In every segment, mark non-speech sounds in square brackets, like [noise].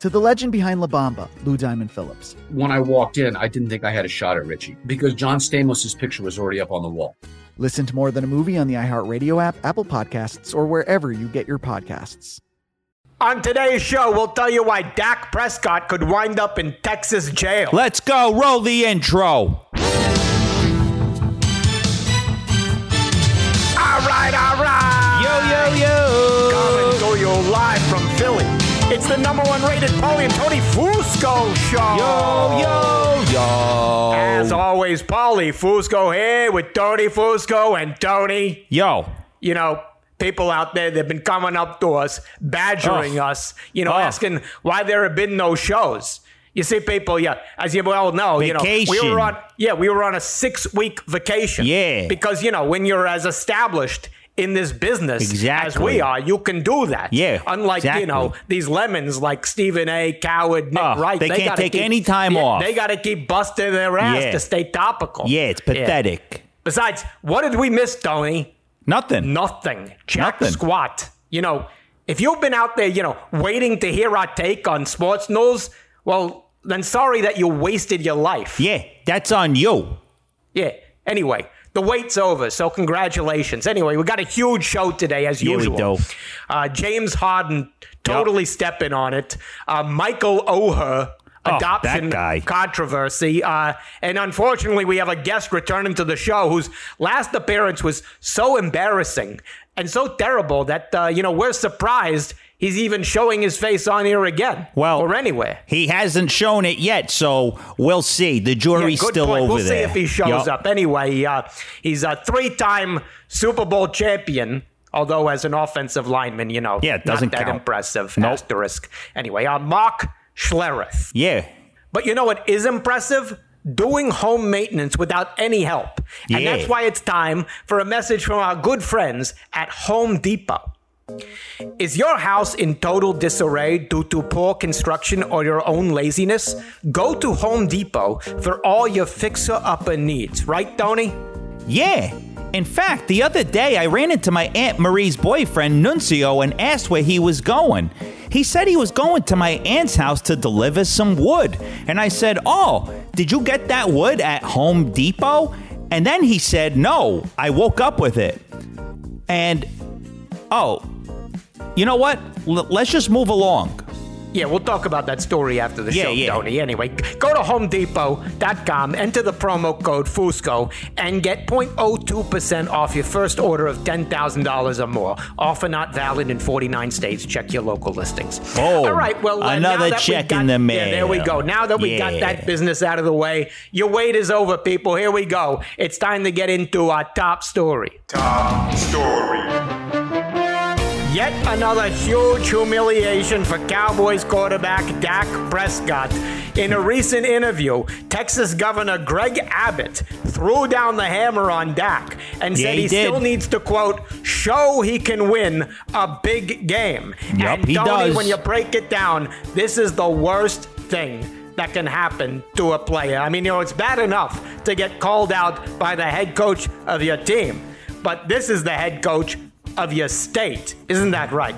To the legend behind La Bamba, Lou Diamond Phillips. When I walked in, I didn't think I had a shot at Richie because John Stamos' picture was already up on the wall. Listen to More Than a Movie on the iHeartRadio app, Apple Podcasts, or wherever you get your podcasts. On today's show, we'll tell you why Dak Prescott could wind up in Texas jail. Let's go. Roll the intro. All right, all right. Yo, yo, yo. Coming to you live from Philly. It's the number one rated Paulie and Tony Fusco show. Yo, yo, yo. As always, Paulie Fusco here with Tony Fusco and Tony. Yo. You know, people out there that have been coming up to us, badgering Oh. us, you know, Oh. asking why there have been no shows. You see, people, yeah, as you well know, you know, we were on, yeah, we were on a six week vacation. Yeah. Because, you know, when you're as established in this business as we are, you can do that. Yeah, Unlike, you know, these lemons like Stephen A. Cowherd, Nick Oh, Wright. they can't take keep- any time yeah, off. They got to keep busting their ass Yeah. to stay topical. Yeah, it's pathetic. Besides, what did we miss, Tony? Nothing. Nothing. Jack Nothing. squat. You know, if you've been out there, you know, waiting to hear our take on sports news, well, then sorry that you wasted your life. Yeah, that's on you. Yeah. Anyway, the wait's over, so congratulations. Anyway, we got a huge show today, as Yeah, usual. Uh, James Harden totally stepping on it. Uh, Michael Oher. Oh, Adoption guy. controversy. Uh, and unfortunately, we have a guest returning to the show whose last appearance was so embarrassing and so terrible that, uh, you know, we're surprised he's even showing his face on here again. Well, or anywhere. He hasn't shown it yet, so we'll see. The jury's Yeah, still point. over we'll there. see if he shows Yup. up. Anyway, uh, he's a three-time Super Bowl champion. Although as an offensive lineman, you know, Yeah, it doesn't not that count. impressive. Nope. Asterisk. Anyway, uh, Mark Schlereth. Yeah. But you know what is impressive? Doing home maintenance without any help. And Yeah. that's why it's time for a message from our good friends at Home Depot. Is your house in total disarray due to poor construction or your own laziness? Go to Home Depot for all your fixer upper needs, right, Tony? Yeah. In fact, the other day I ran into my Aunt Marie's boyfriend, Nuncio, and asked where he was going. He said he was going to my aunt's house to deliver some wood. And I said, Oh, did you get that wood at Home Depot? And then he said, No, I woke up with it. And, oh, you know what? L- let's just move along. Yeah, we'll talk about that story after the Yeah, show, yeah. Tony. Anyway, go to homedepot.com, enter the promo code FUSCO, and get 0.02% off your first order of $10,000 or more. Offer not valid in 49 states. Check your local listings. Oh, All right, well, uh, another now that we check got- in the Yeah, there we go. Now that we Yeah. got that business out of the way, your wait is over, people. Here we go. It's time to get into our top story. Top story. Yet another huge humiliation for Cowboys quarterback Dak Prescott. In a recent interview, Texas Governor Greg Abbott threw down the hammer on Dak and Yeah, said he he, still needs to, quote, show he can win a big game. Yup, and he Tony, does. when you break it down, this is the worst thing that can happen to a player. I mean, you know, it's bad enough to get called out by the head coach of your team, but this is the head coach of your state. Isn't that right?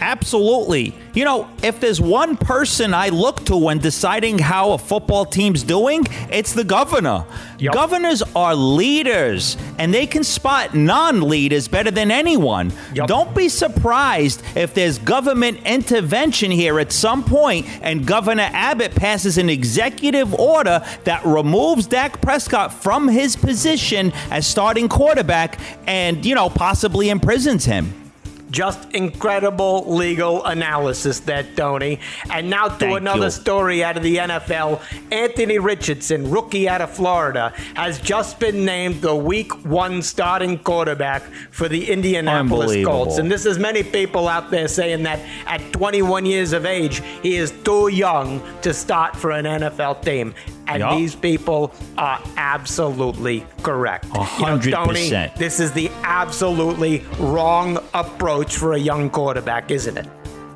Absolutely. You know, if there's one person I look to when deciding how a football team's doing, it's the governor. Yup. Governors are leaders, and they can spot non leaders better than anyone. Yup. Don't be surprised if there's government intervention here at some point and Governor Abbott passes an executive order that removes Dak Prescott from his position as starting quarterback and, you know, possibly imprisons him. Just incredible legal analysis there, Tony. And now to Thank another you. story out of the NFL. Anthony Richardson, rookie out of Florida, has just been named the week one starting quarterback for the Indianapolis Colts. And this is many people out there saying that at 21 years of age, he is too young to start for an NFL team. And Yup. these people are absolutely correct. A hundred You know, Tony, percent. this is the absolutely wrong approach for a young quarterback, isn't it?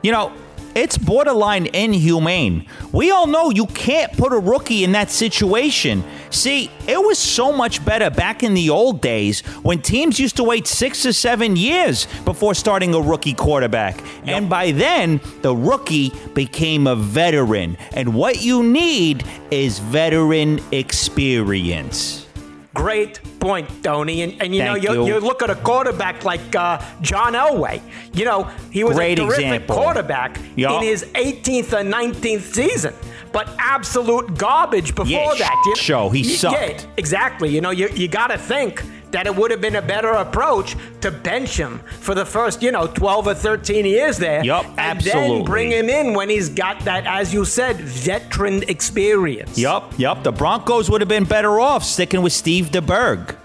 You know, it's borderline inhumane. We all know you can't put a rookie in that situation. See, it was so much better back in the old days when teams used to wait six or seven years before starting a rookie quarterback. And by then, the rookie became a veteran. And what you need is veteran experience. Great point, Tony. And, and you Thank know, you, you. you look at a quarterback like uh, John Elway. You know, he was Great a terrific example. quarterback Yup. in his 18th or 19th season, but absolute garbage before Yeah, that. You- show. He sucked. Yeah, exactly. You know, you, you got to think that it would have been a better approach to bench him for the first, you know, 12 or 13 years there. Yup, and absolutely. then bring him in when he's got that, as you said, veteran experience. Yup, yup. The Broncos would have been better off sticking with Steve DeBerg.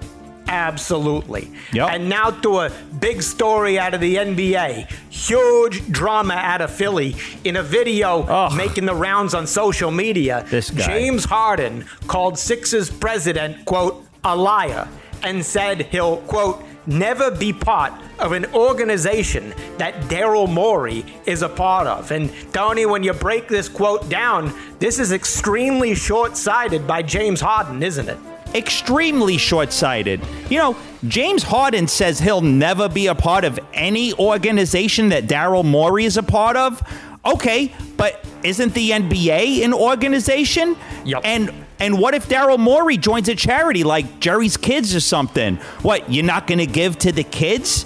Absolutely. Yep. And now to a big story out of the NBA. Huge drama out of Philly in a video Ugh. making the rounds on social media. This guy. James Harden called Sixers president, quote, a liar, and said he'll, quote, never be part of an organization that Daryl Morey is a part of. And Tony, when you break this quote down, this is extremely short sighted by James Harden, isn't it? extremely short sighted. You know, James Harden says he'll never be a part of any organization that Daryl Morey is a part of. Okay, but isn't the NBA an organization? Yup. And and what if Daryl Morey joins a charity like Jerry's Kids or something? What, you're not going to give to the kids?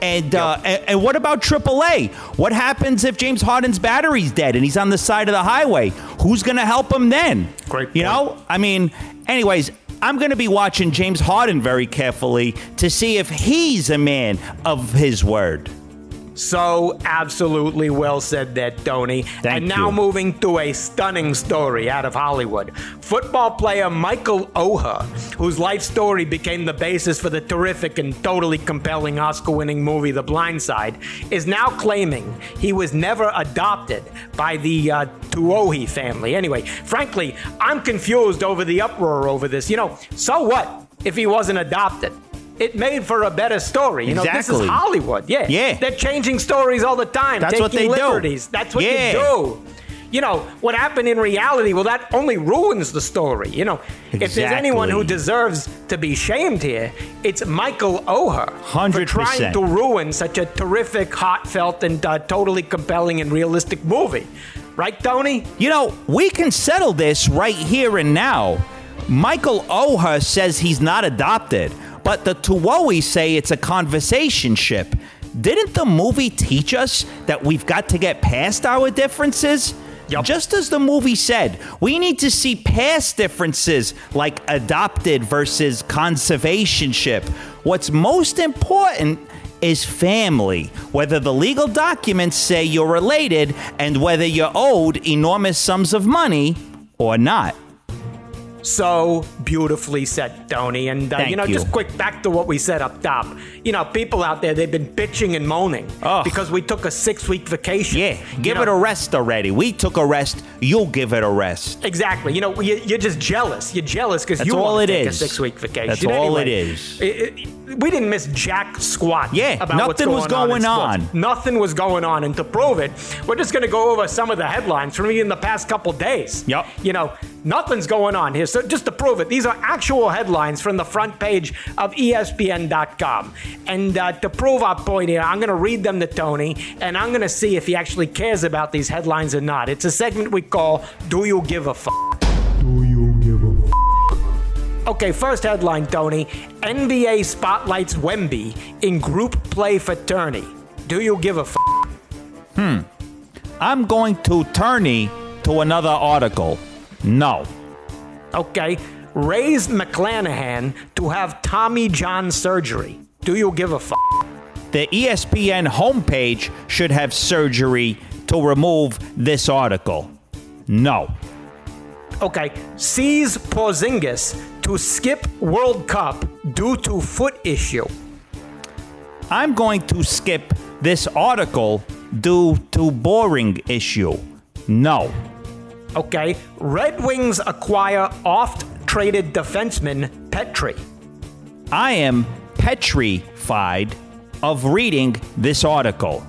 And, uh, and and what about AAA? What happens if James Harden's battery's dead and he's on the side of the highway? Who's going to help him then? Great You point. know, I mean, anyways, I'm going to be watching James Harden very carefully to see if he's a man of his word. So absolutely well said there, Tony. Thank and now you. moving to a stunning story out of Hollywood. Football player Michael Oher, whose life story became the basis for the terrific and totally compelling Oscar-winning movie The Blind Side, is now claiming he was never adopted by the uh, Tuohy family. Anyway, frankly, I'm confused over the uproar over this. You know, so what if he wasn't adopted? It made for a better story. You know, this is Hollywood. Yeah. Yeah. They're changing stories all the time. That's taking what they do. That's what Yeah. you do. You know, what happened in reality, well, that only ruins the story. You know, if there's anyone who deserves to be shamed here, it's Michael Oher. For 100%. trying to ruin such a terrific, heartfelt, and uh, totally compelling and realistic movie. Right, Tony? You know, we can settle this right here and now. Michael Oher says he's not adopted, but the Tuohy say it's a conversation ship. Didn't the movie teach us that we've got to get past our differences? Yup. Just as the movie said, we need to see past differences like adopted versus conservation ship. What's most important is family, whether the legal documents say you're related and whether you're owed enormous sums of money or not. So beautifully said, Tony. And, uh, you know, you. just quick back to what we said up top. You know, people out there, they've been bitching and moaning because we took a six week vacation. Yeah, You give know, it a rest already. We took a rest. You'll give it a rest. Exactly. You know, you, you're just jealous. You're jealous because you all want to it take is. a six week vacation. That's all it Anyway, is. it- it- we didn't miss jack squat. Yeah, nothing was going going on. on. Nothing was going on, and to prove it, we're just going to go over some of the headlines from in the past couple days. Yep. You know, nothing's going on here. So just to prove it, these are actual headlines from the front page of ESPN.com. And uh, to prove our point here, I'm going to read them to Tony, and I'm going to see if he actually cares about these headlines or not. It's a segment we call "Do You Give a Fuck." Do you give a fuck? Okay, first headline, Tony. NBA spotlights Wemby in group play for tourney. Do you give a f? Hmm. I'm going to tourney to another article. No. Okay, Rays' McClanahan to have Tommy John surgery. Do you give a a f? The ESPN homepage should have surgery to remove this article. No. Okay, C's Porzingis to skip World Cup due to foot issue. I'm going to skip this article due to boring issue. No. Okay, Red Wings acquire oft-traded defenseman Petry. I am petrified of reading this article.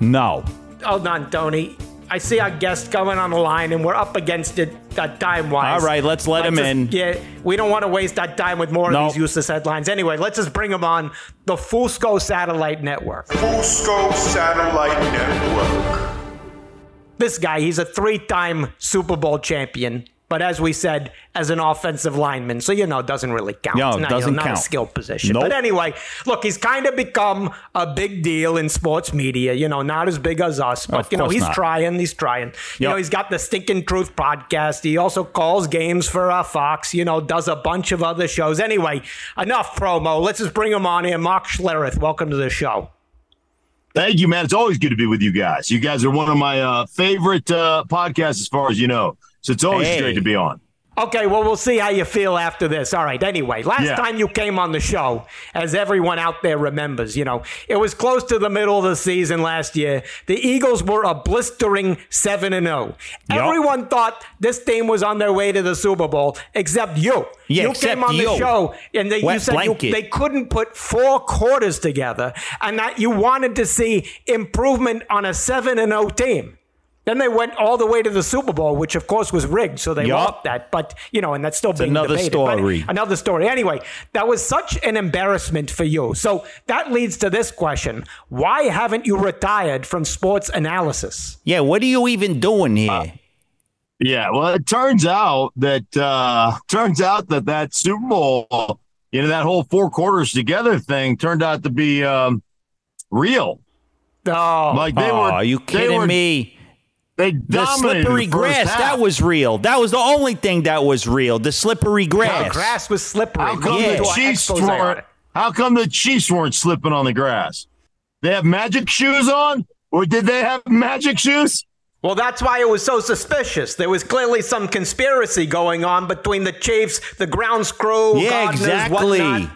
No. Hold on, Tony. I see our guest coming on the line, and we're up against it uh, time wise. All right, let's let him in. Yeah, we don't want to waste that time with more Nope. of these useless headlines. Anyway, let's just bring him on the Fusco Satellite Network. Fusco Satellite Network. This guy, he's a three time Super Bowl champion. But as we said, as an offensive lineman, so you know, it doesn't really count. No, not, you know, doesn't not a count. skill position. Nope. But anyway, look, he's kind of become a big deal in sports media. You know, not as big as us, but Of you know, he's not. trying. He's trying. You know, he's got the Stinking Truth podcast. He also calls games for uh, Fox. You know, does a bunch of other shows. Anyway, enough promo. Let's just bring him on here. Mark Schlereth, welcome to the show. Thank you, man. It's always good to be with you guys. You guys are one of my uh, favorite uh, podcasts, as far as you know. So it's always Hey. great to be on. Okay, well, we'll see how you feel after this. All right, anyway, last Yeah. time you came on the show, as everyone out there remembers, you know, it was close to the middle of the season last year. The Eagles were a blistering 7 and 0. Everyone thought this team was on their way to the Super Bowl, except you. Yeah, you except came on the you. show and they, you said you, they couldn't put four quarters together and that you wanted to see improvement on a 7 and 0 team. Then they went all the way to the Super Bowl, which of course was rigged, so they Yup. lost that. But you know, and that's still being another debated. But story. another story. Anyway, that was such an embarrassment for you. So that leads to this question: Why haven't you retired from sports analysis? Yeah, what are you even doing here? Yeah, well, it turns out that uh, turns out that that Super Bowl, you know, that whole four quarters together thing turned out to be um, real. Oh, Like they oh, were. are you kidding were- me? They The slippery the first grass, half. that was real. That was the only thing that was real. The slippery grass. the grass. grass was slippery. How come Yeah. the Chiefs weren't? How come the Chiefs weren't slipping on the grass? They have magic shoes on, or did they have magic shoes? Well, that's why it was so suspicious. There was clearly some conspiracy going on between the Chiefs, the ground crew, yeah, gardeners, exactly. whatnot.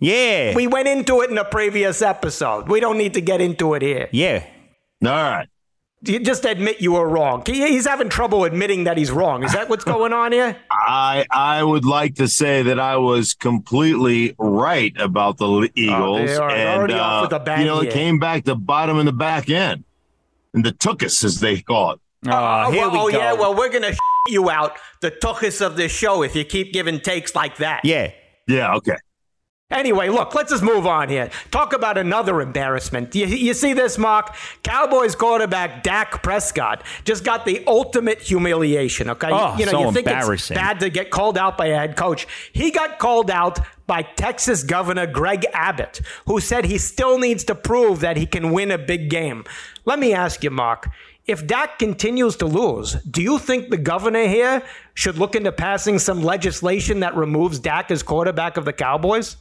Yeah. We went into it in a previous episode. We don't need to get into it here. yeah. All right. You just admit you were wrong. He's having trouble admitting that he's wrong. Is that what's going on here? [laughs] I I would like to say that I was completely right about the Eagles, Oh, they are and already off uh, with a bang you know here. it came back to bottom in the back end, and the took us as they call it. Oh, here well, we oh, go. yeah. Well, we're gonna [laughs] you out the tuchus of this show if you keep giving takes like that. yeah. Yeah, okay. Anyway, look, let's just move on here. Talk about another embarrassment. You, you see this, Mark? Cowboys quarterback Dak Prescott just got the ultimate humiliation. Okay, Oh, you know so you think it's bad to get called out by a head coach. He got called out by Texas Governor Greg Abbott, who said he still needs to prove that he can win a big game. Let me ask you, Mark. If Dak continues to lose, do you think the governor here should look into passing some legislation that removes Dak as quarterback of the Cowboys?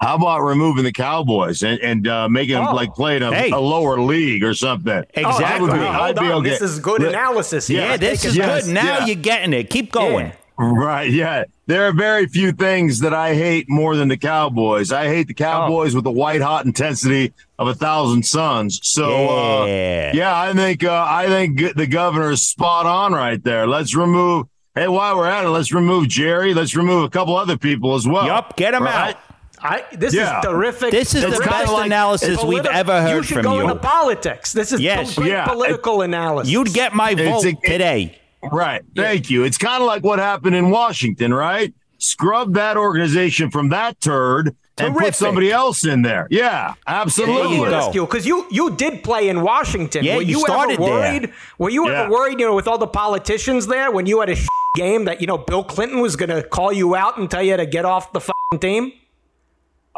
How about removing the Cowboys and, and uh, making them Oh, like play in a, hey. a lower league or something? Exactly. Would be- Oh, I'd hold be on. okay. This is good Let- analysis. here. Yeah, this is yes, good. Now yeah. you're getting it. Keep going. Yeah. Right. Yeah. There are very few things that I hate more than the Cowboys. I hate the Cowboys with the white hot intensity of a thousand suns. So, Yeah. uh, yeah, I think uh, I think the governor is spot on right there. Let's remove. Hey, while we're at it, let's remove Jerry. Let's remove a couple other people as well. Yup, get 'em Right? out. I, this Yeah. is terrific. This is the terrific. best analysis we've ever heard you should from go you. into politics. This is Yes. great Yeah. political analysis. You'd get my vote a- today. Right. Thank you. It's kind of like what happened in Washington, right? Scrub that organization from that turd and put somebody else in there. Yeah, absolutely. you go. you because you you did play in Washington. Yeah, were you you, started ever there. worried? Were you Yeah. ever worried? You know, with all the politicians there, when you had a [laughs] game that you know Bill Clinton was going to call you out and tell you to get off the fucking team.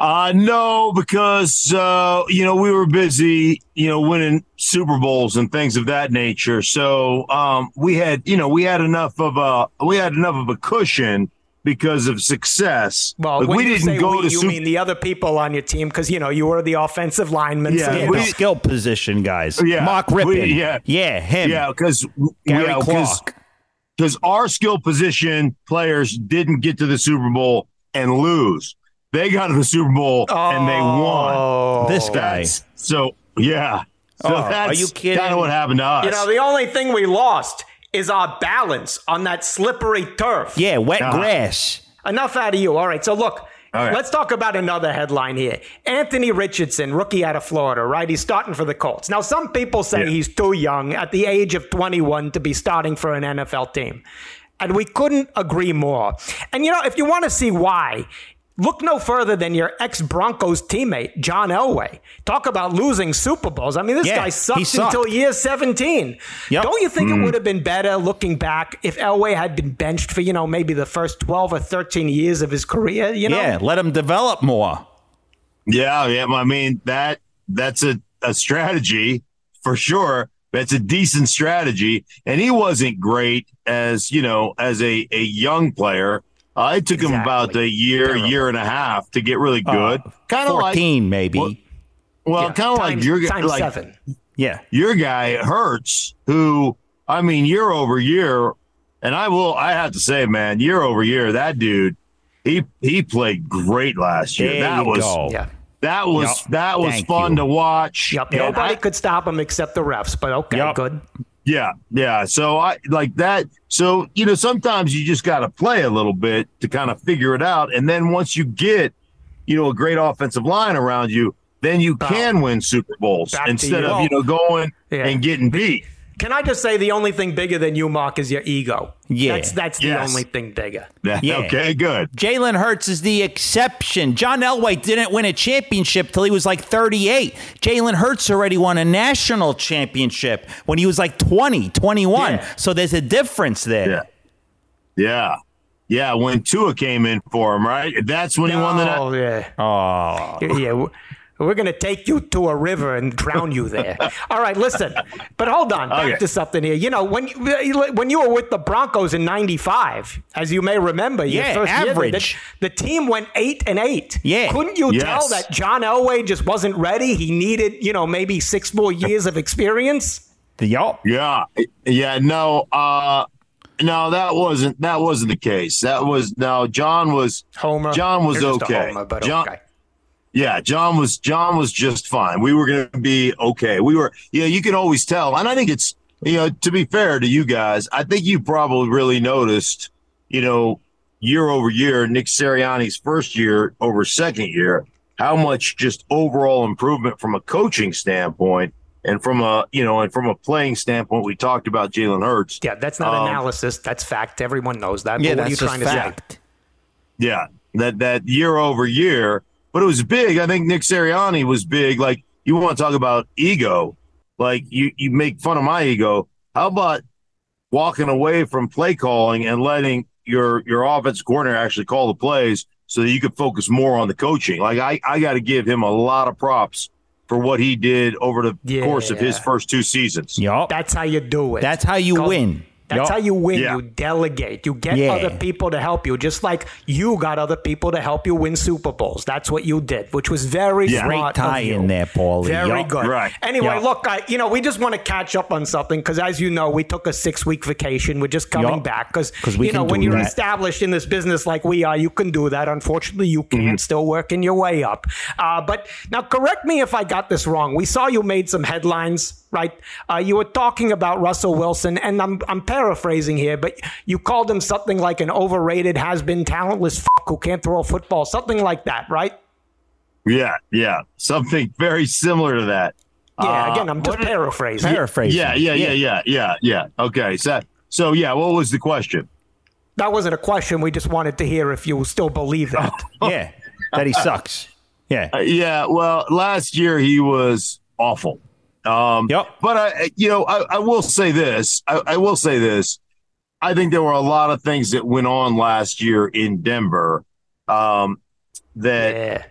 Uh no, because uh, you know we were busy, you know, winning Super Bowls and things of that nature. So um, we had, you know, we had enough of a we had enough of a cushion because of success. Well, Like, when we you didn't say go we, to you Super. mean the other people on your team because you know you were the offensive lineman. Yeah, so, you Yeah, know. the skill position guys. Yeah, Mark we- yeah. yeah, him. yeah, because Gary yeah, 'cause- Clark. because our skill position players didn't get to the Super Bowl and lose. They got to the Super Bowl and they won. Oh. This guy. That's- so yeah. So Oh, are that's you kidding? kind of what happened to us. You know, the only thing we lost is our balance on that slippery turf. Yeah, wet Uh-huh. grass. Enough out of you. All right. So look, All right. let's talk about another headline here. Anthony Richardson, rookie out of Florida, right? He's starting for the Colts. Now, some people say Yeah. he's too young at the age of 21 to be starting for an NFL team. And we couldn't agree more. And you know, if you want to see why, look no further than your ex Broncos teammate, John Elway. Talk about losing Super Bowls. I mean, this Yeah, guy sucked sucked. until year 17. Yep. Don't you think Mm. it would have been better looking back if Elway had been benched for, you know, maybe the first 12 or 13 years of his career, you know? Yeah, let him develop more. Yeah, yeah. I mean that that's a, a strategy for sure. That's a decent strategy, and he wasn't great as you know as a a young player. Uh, it took him about a year, Terrible. year and a half to get really good. kind of like 14, maybe. Well, well, Yeah, kind of like times- your times like seven. yeah. your guy Hurts, who I mean year over year, and I will I have to say, man, year over year, that dude, he he played great last year. There that you was go. Yeah. that was Yep. that was Thank fun you. to watch. Yep. Nobody I- could stop him except the refs, but okay, Yep. good. Yeah, yeah. So I like that. So you know, sometimes you just got to play a little bit to kind of figure it out, and then once you get, you know, a great offensive line around you, then you can win Super Bowls Back instead of you know going Yeah. and getting beat. Can I just say the only thing bigger than you, Mark, is your ego? Yeah. That's that's the only thing bigger. Yeah. Okay, good. Jalen Hurts is the exception. John Elway didn't win a championship till he was like 38. Jalen Hurts already won a national championship when he was like 20, 21. Yeah. So there's a difference there. Yeah, yeah, yeah. When Tua came in for him, right? That's when he won the. Oh yeah. Oh. Yeah, we- we're going to take you to a river and drown you there. [laughs] All right, listen. But hold on, back Okay. to something here. You know, when you, when you were with the Broncos in 95, as you may remember, your Yeah, first year, the, the team went 8 and 8. Yeah. Couldn't you Yes. tell that John Elway just wasn't ready? He needed, you know, maybe 6 more years of experience? Yup. Yeah, yeah. No, uh, no, that wasn't that wasn't the case. That was no. John was Homer. John was You're a okay. homer, but John, okay. Yeah, John was John was just fine. We were going to be okay. We were, yeah. You can always tell, and I think it's you know to be fair to you guys, I think you probably really noticed, you know, year over year, Nick Sirianni's first year over second year, how much just overall improvement from a coaching standpoint and from a you know and from a playing standpoint. We talked about Jalen Hurts. Yeah, that's not Um, analysis. That's fact. Everyone knows that. Yeah, but what are you that's just trying to say? fact. Yeah, that that year over year, but it was big. I think Nick Sirianni was big. Like you want to talk about ego, like you you make fun of my ego. How about walking away from play calling and letting your your offensive coordinator actually call the plays so that you could focus more on the coaching? Like I I got to give him a lot of props for what he did over the course of his first two seasons. Yup. That's how you do it. That's how you Call- win. That's Yup. how you win. Yeah. You delegate. You get Yeah. other people to help you, just like you got other people to help you win Super Bowls. That's what you did, which was very Yeah. Great tie of you. in there, Paulie. Very Yup. good. Right. Anyway, Yup. look, I, you know, we just want to catch up on something because, as you know, we took a six week vacation. We're just coming back because, we you know, when you're that. established in this business like we are, you can do that. Unfortunately, you can't. Mm-hmm. Still working your way up. Uh, but now, correct me if I got this wrong. We saw you made some headlines, right? Uh, you were talking about Russell Wilson, and I'm I'm paraphrasing here, but you called him something like an overrated, has been talentless fuck who can't throw a football, something like that, right? Yeah, yeah, something very similar to that. Yeah. Uh, again, I'm just what- paraphrasing. Paraphrasing. Yeah, yeah, yeah, yeah, yeah, yeah. Okay, so so yeah, what was the question? That wasn't a question. We just wanted to hear if you still believe that. [laughs] yeah. That he sucks. Yeah. Uh, yeah, well, last year he was awful. Um, Yep. But I, you know, I, I will say this. I, I will say this. I think there were a lot of things that went on last year in Denver um, that yeah.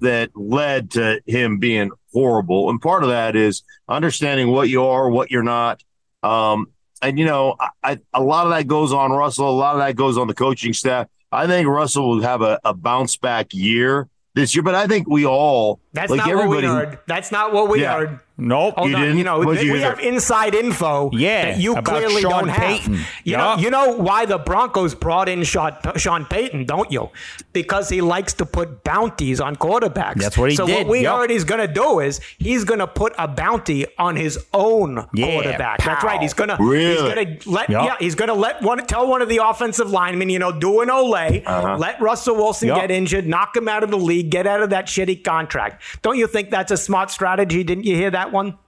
that led to him being horrible. And part of that is understanding what you are, what you're not. Um, and you know, I, I, a lot of that goes on Russell. A lot of that goes on the coaching staff. I think Russell will have a, a bounce back year this year, but I think we all That's like not what we everybody. heard. That's not what we Yeah. heard. Nope. Hold You on, didn't? you know What'd th- you we hear? have inside info Yeah, that you about clearly Sean don't have. You Yeah. know, you know why the Broncos brought in Sean, Sean Payton, don't you? Because he likes to put bounties on quarterbacks. That's what he so did, what we yup. heard he's going to do is he's going to put a bounty on his own Yeah, quarterback. That's pow. right. He's going to he's Really? going to let Yup. yeah he's going to let one tell one of the offensive linemen you know do an olé, Uh-huh. let Russell Wilson Yup. get injured, knock him out of the league, get out of that shitty contract. Don't you think that's a smart strategy? Didn't you hear that one?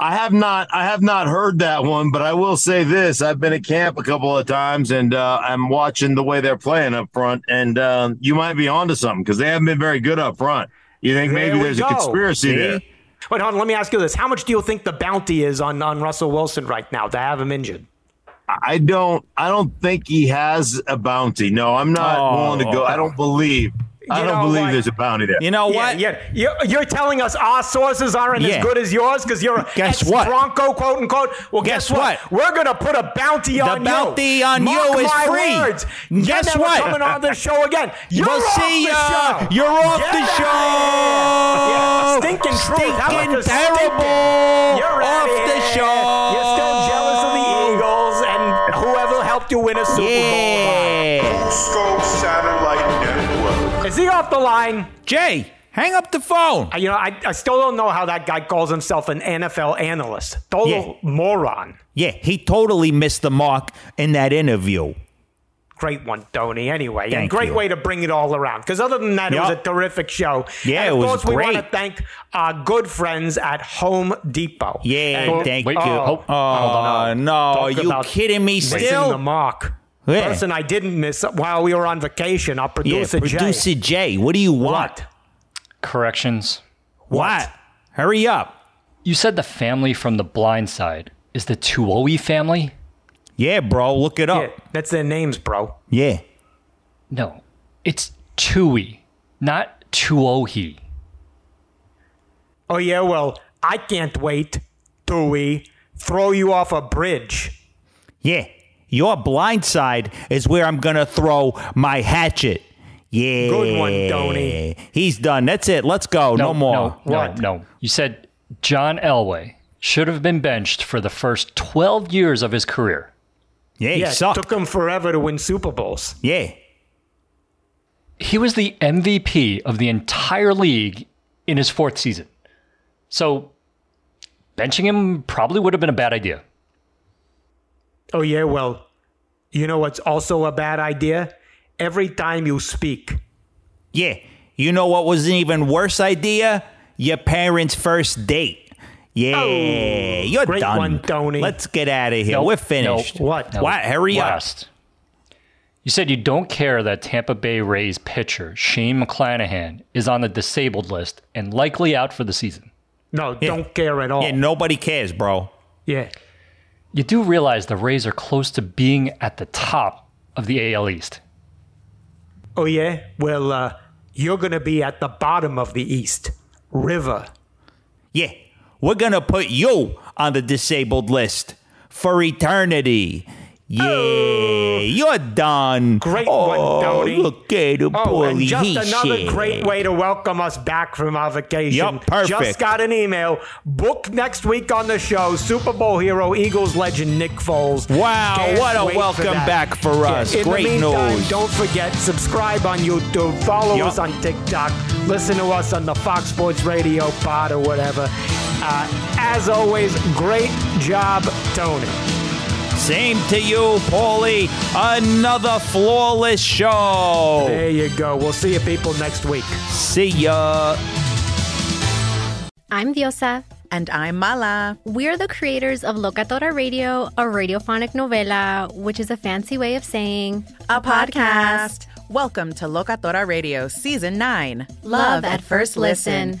I have not, I have not heard that one, but I will say this: I've been at camp a couple of times, and uh, I'm watching the way they're playing up front, and um, you might be onto something because they haven't been very good up front. You think There maybe there's go. a conspiracy See? there? Wait, hold on. Let me ask you this: How much do you think the bounty is on, on Russell Wilson right now to have him injured? I don't, I don't think he has a bounty. No, I'm not Oh. willing to go. I don't believe. I don't know believe what? there's a bounty there. You know what? yeah. You're, you're telling us our sources aren't Yeah. as good as yours because you're a Guess what? Bronco, quote unquote. Well, guess, Guess what? what? We're gonna put a bounty on you. bounty on Mark you is my free. Words. Guess you're never what? Coming on the show again. [laughs] You're we'll off see the ya. show. You're off Get the show. Yeah, stinking truth. How about Stinking terrible. stinking? You're Off outta the here. show. You're still jealous of the Eagles and whoever helped you win a Super Bowl. Is he off the line? Jay, hang up the phone. Uh, you know, I, I still don't know how that guy calls himself an NFL analyst. Total Yeah. moron. Yeah, he totally missed the mark in that interview. Great one, Tony. Anyway, and great you. way to bring it all around. Because other than that, it was a terrific show. Yeah, and of it was course, we want to thank our good friends at Home Depot. Yeah, And- thank wait, you. oh, oh, hold on. Oh, no, Talk you about kidding me still missing still? the mark. Yeah. Person I didn't miss while we were on vacation, our yeah, producer, Jay. producer Jay, what do you want? What? Corrections. What? Hurry up. You said the family from The Blind Side is the Tuohy family? Yeah, bro, look it Yeah, up. that's their names, bro. Yeah. No, it's Tui, not Tuohi. Oh, yeah, well, I can't wait till we throw you off a bridge. Yeah. Your blind side is where I'm going to throw my hatchet. Yeah. Good one, Tony. He's done. That's it. Let's go. No, more. No, no, What? no. You said John Elway should have been benched for the first 12 years of his career. Yeah, he Yeah, it sucked. took him forever to win Super Bowls. yeah. He was the MVP of the entire league in his fourth season. So benching him probably would have been a bad idea. Oh, yeah, well, you know what's also a bad idea? Every time you speak. Yeah. You know what was an even worse idea? Your parents' first date. Yeah. Oh, You're great done. one, Tony. Let's get out of here. Nope, We're finished. nope. What? No, What? Hurry up. You said you don't care that Tampa Bay Rays pitcher Shane McClanahan is on the disabled list and likely out for the season. No, don't care at all. Yeah, nobody cares, bro. yeah. You do realize the Rays are close to being at the top of the AL East. Oh, yeah? Well, uh, you're going to be at the bottom of the East. River. Yeah. We're going to put you on the disabled list for eternity. Yeah, you're done. Great oh, one, Tony. Look at him, Oh, and just He another shit. great way to welcome us back from our vacation. Yup, perfect. Just got an email. Book next week on the show. Super Bowl hero, Eagles legend Nick Foles. Wow, Can't what a wait for welcome back for us. In Great the meantime, news. Don't forget, subscribe on YouTube, follow Yup. us on TikTok, listen to us on the Fox Sports Radio pod or whatever. Uh, as always, great job, Tony. Same to you, Paulie. Another flawless show. There you go. We'll see you people next week. See ya. I'm Diosa. And I'm Mala. We're the creators of Locatora Radio, a radiophonic novela, which is a fancy way of saying A podcast. Welcome to Locatora Radio Season 9 Love at First Listen.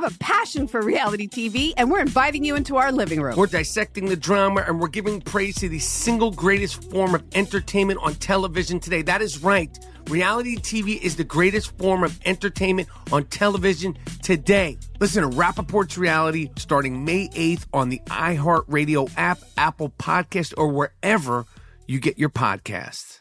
have a passion for reality TV, and we're inviting you into our living room. We're dissecting the drama and we're giving praise to the single greatest form of entertainment on television today. That is right. Reality TV is the greatest form of entertainment on television today. Listen to Rapaport's Reality starting May 8th on the iHeartRadio app, Apple Podcast, or wherever you get your podcasts.